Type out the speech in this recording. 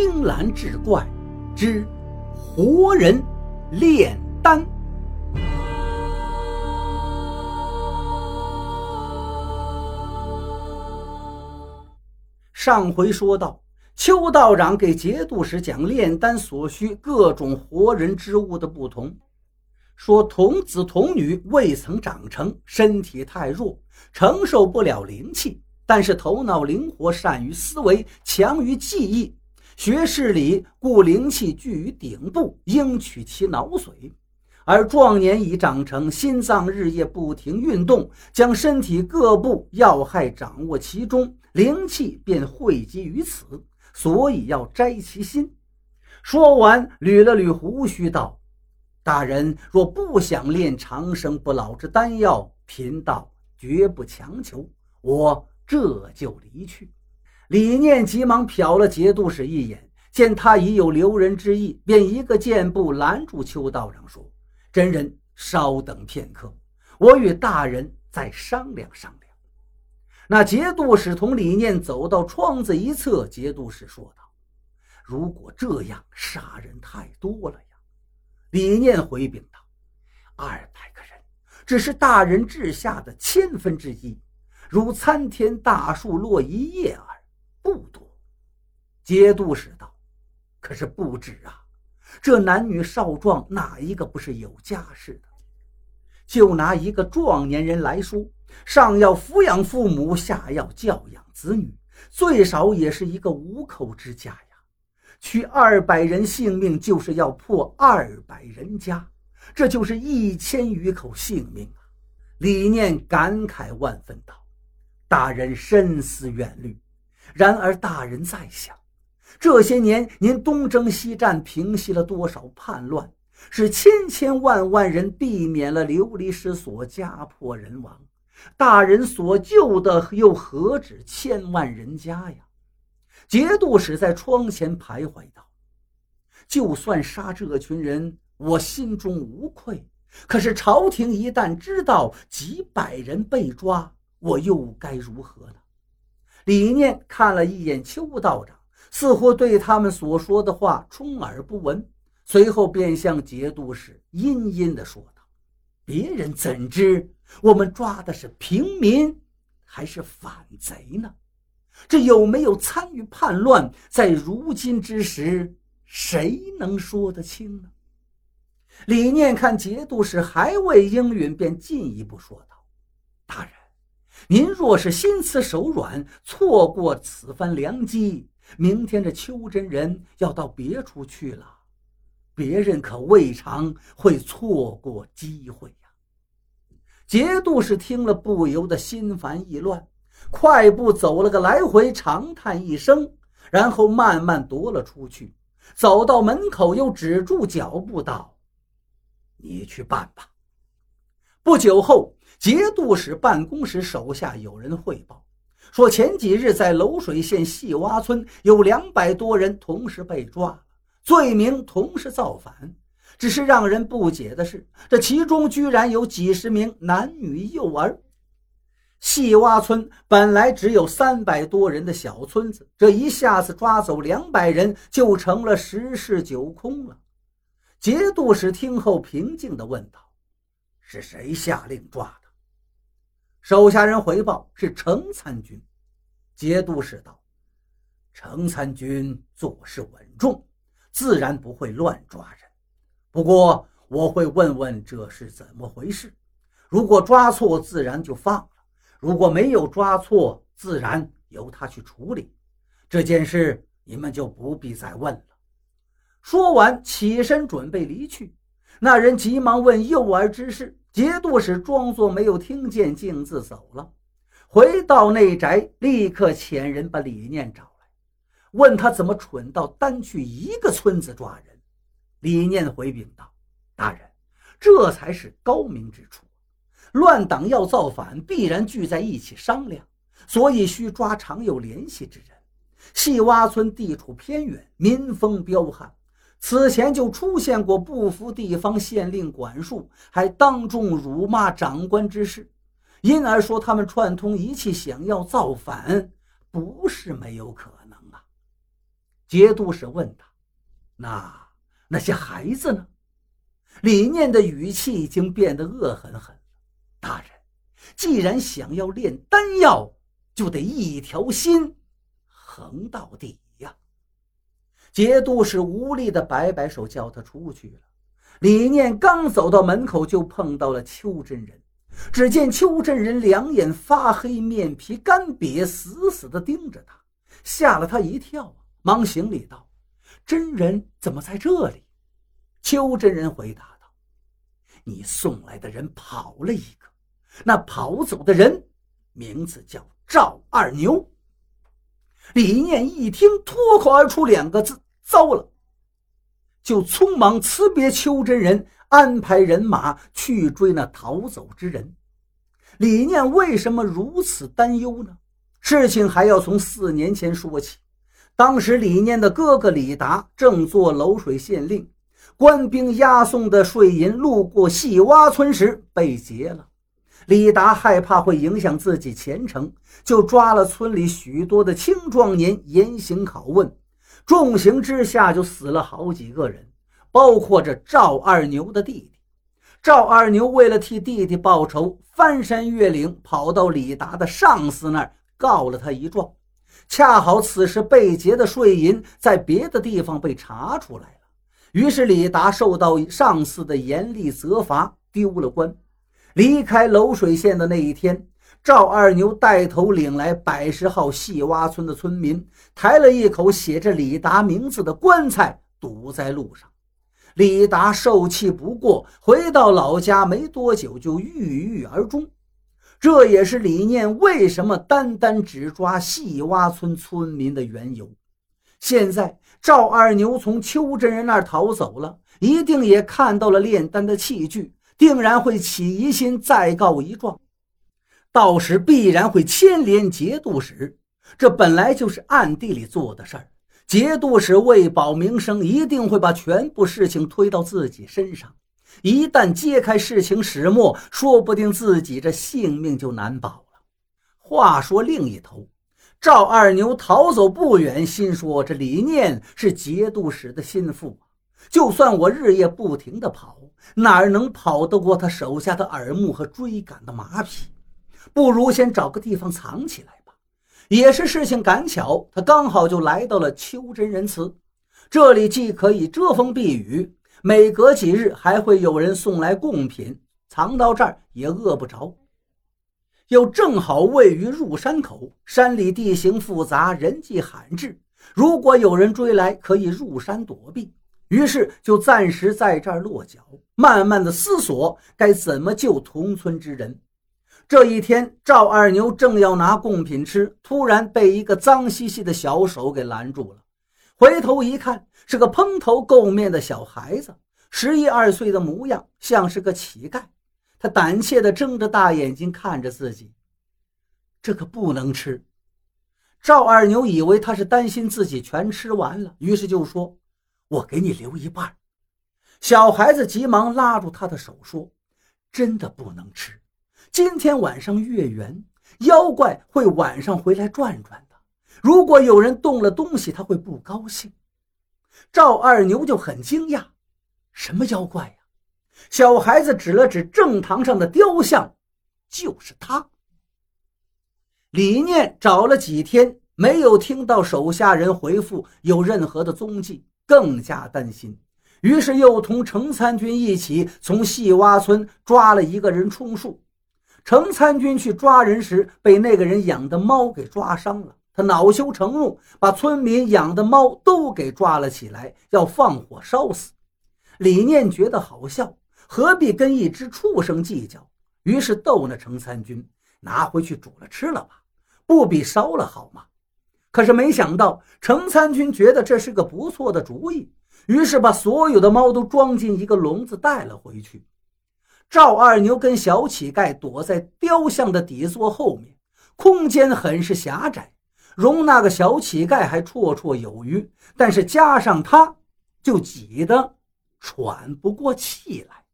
青蓝志怪之活人炼丹。上回说到，邱道长给节度使讲炼丹所需各种活人之物的不同，说童子童女未曾长成，身体太弱，承受不了灵气。但是头脑灵活，善于思维，强于记忆，学士里，故灵气聚于顶部，应取其脑髓。而壮年已长成，心脏日夜不停运动，将身体各部要害掌握其中，灵气便汇集于此，所以要摘其心。说完，捋了捋胡须，道：“大人若不想炼长生不老之丹药，贫道绝不强求。我。”这就离去，李念急忙瞟了节度使一眼，见他已有留人之意，便一个箭步拦住邱道长，说：“真人稍等片刻，我与大人再商量商量。”那节度使同李念走到窗子一侧，节度使说道：“如果这样，杀人太多了呀。”李念回禀道：“二百个人，只是大人治下的千分之一。”如参天大树落一叶耳，不多。节度使道：“可是不止啊，这男女少壮哪一个不是有家室的？就拿一个壮年人来说，上要抚养父母，下要教养子女，最少也是一个五口之家呀。取二百人性命，就是要破二百人家，这就是一千余口性命啊！”李念感慨万分道。大人深思远虑，然而大人在想，这些年您东征西战，平息了多少叛乱，使千千万万人避免了流离失所、家破人亡。大人所救的又何止千万人家呀？节度使在窗前徘徊道：“就算杀这群人，我心中无愧。可是朝廷一旦知道几百人被抓，”我又该如何呢？李念看了一眼邱道长，似乎对他们所说的话充耳不闻，随后便向节度使阴阴地说道：“别人怎知我们抓的是平民还是反贼呢？这有没有参与叛乱，在如今之时，谁能说得清呢？”李念看节度使还未应允，便进一步说道：“。”您若是心慈手软，错过此番良机，明天这邱真人要到别处去了，别人可未尝会错过机会呀。节度使听了，不由得心烦意乱，快步走了个来回，长叹一声，然后慢慢踱了出去。走到门口，又止住脚步，道：“你去办吧。”不久后。节度使办公室手下有人汇报说，前几日在娄水县细洼村有两百多人同时被抓，罪名同是造反。只是让人不解的是，这其中居然有几十名男女幼儿。细洼村本来只有三百多人的小村子，这一下子抓走两百人，就成了十室九空了。节度使听后平静地问道：“是谁下令抓？”手下人回报是程参军，节度使道：“程参军做事稳重，自然不会乱抓人。不过我会问问这是怎么回事。如果抓错，自然就放了；如果没有抓错，自然由他去处理。这件事你们就不必再问了。”说完，起身准备离去。那人急忙问幼儿之事。节度使装作没有听见，径自走了。回到内宅，立刻遣人把李念找来，问他怎么蠢到单去一个村子抓人。李念回禀道：“大人，这才是高明之处。乱党要造反，必然聚在一起商量，所以需抓常有联系之人。细洼村地处偏远，民风彪悍。”此前就出现过不服地方县令管束，还当众辱骂长官之事，因而说他们串通一气，想要造反，不是没有可能啊。节度使问他：“那那些孩子呢？”李念的语气已经变得恶狠狠了：“大人，既然想要炼丹药，就得一条心，横到底！”节度使无力的摆摆手，叫他出去了。李念刚走到门口，就碰到了邱真人。只见邱真人两眼发黑，面皮干瘪，死死地盯着他，吓了他一跳，忙行礼道：“真人怎么在这里？”邱真人回答道：“你送来的人跑了一个，那跑走的人名字叫赵二牛。”李念一听，脱口而出两个字：“糟了！”就匆忙辞别邱真人。安排人马去追那逃走之人。李念为什么如此担忧呢？事情还要从四年前说起。当时李念的哥哥李达正做娄水县令，官兵押送的税银路过细洼村时被劫了。李达害怕会影响自己前程，就抓了村里许多的青壮年严刑拷问，重刑之下就死了好几个人。包括这赵二牛的弟弟，赵二牛为了替弟弟报仇，翻山越岭跑到李达的上司那儿告了他一状。恰好此时被劫的税银在别的地方被查出来了，于是李达受到上司的严厉责罚，丢了官。离开娄水县的那一天，赵二牛带头领来百十号细洼村的村民，抬了一口写着李达名字的棺材堵在路上。李达受气不过，回到老家没多久就郁郁而终。这也是李念为什么单单只抓细洼村村民的缘由。现在赵二牛从邱真人那儿逃走了，一定也看到了炼丹的器具，定然会起疑心，再告一状。到时必然会牵连节度使，这本来就是暗地里做的事儿。节度使为保名声，一定会把全部事情推到自己身上。一旦揭开事情始末，说不定自己这性命就难保了。话说另一头，赵二牛逃走不远，心说这李念是节度使的心腹，就算我日夜不停的跑，哪儿能跑得过他手下的耳目和追赶的马匹？不如先找个地方藏起来吧。也是事情赶巧，他刚好就来到了秋真人祠，这里既可以遮风避雨，每隔几日还会有人送来贡品，藏到这儿也饿不着。又正好位于入山口，山里地形复杂，人迹罕至，如果有人追来，可以入山躲避。于是就暂时在这儿落脚，慢慢的思索该怎么救同村之人。这一天，赵二牛正要拿贡品吃，突然被一个脏兮兮的小手给拦住了。回头一看，是个蓬头垢面的小孩子，十一二岁的模样，像是个乞丐。他胆怯地睁着大眼睛看着自己，这可不能吃。赵二牛以为他是担心自己全吃完了，于是就说：“我给你留一半。”小孩子急忙拉住他的手说：“真的不能吃。”今天晚上月圆，妖怪会晚上回来转转的。如果有人动了东西，他会不高兴。赵二牛就很惊讶：“什么妖怪呀？”小孩子指了指正堂上的雕像，就是他。李念找了几天，没有听到手下人回复有任何的踪迹，更加担心，于是又同程参军一起从细洼村抓了一个人充数。程参军去抓人时，被那个人养的猫给抓伤了。他恼羞成怒，把村民养的猫都给抓了起来，要放火烧死。李念觉得好笑，何必跟一只畜生计较？于是逗那程参军：“拿回去煮了吃了吧，不比烧了好吗？”可是没想到，程参军觉得这是个不错的主意，于是把所有的猫都装进一个笼子带了回去。赵二牛跟小乞丐躲在雕像的底座后面，空间很是狭窄，容那个小乞丐还绰绰有余，但是加上他，就挤得喘不过气来。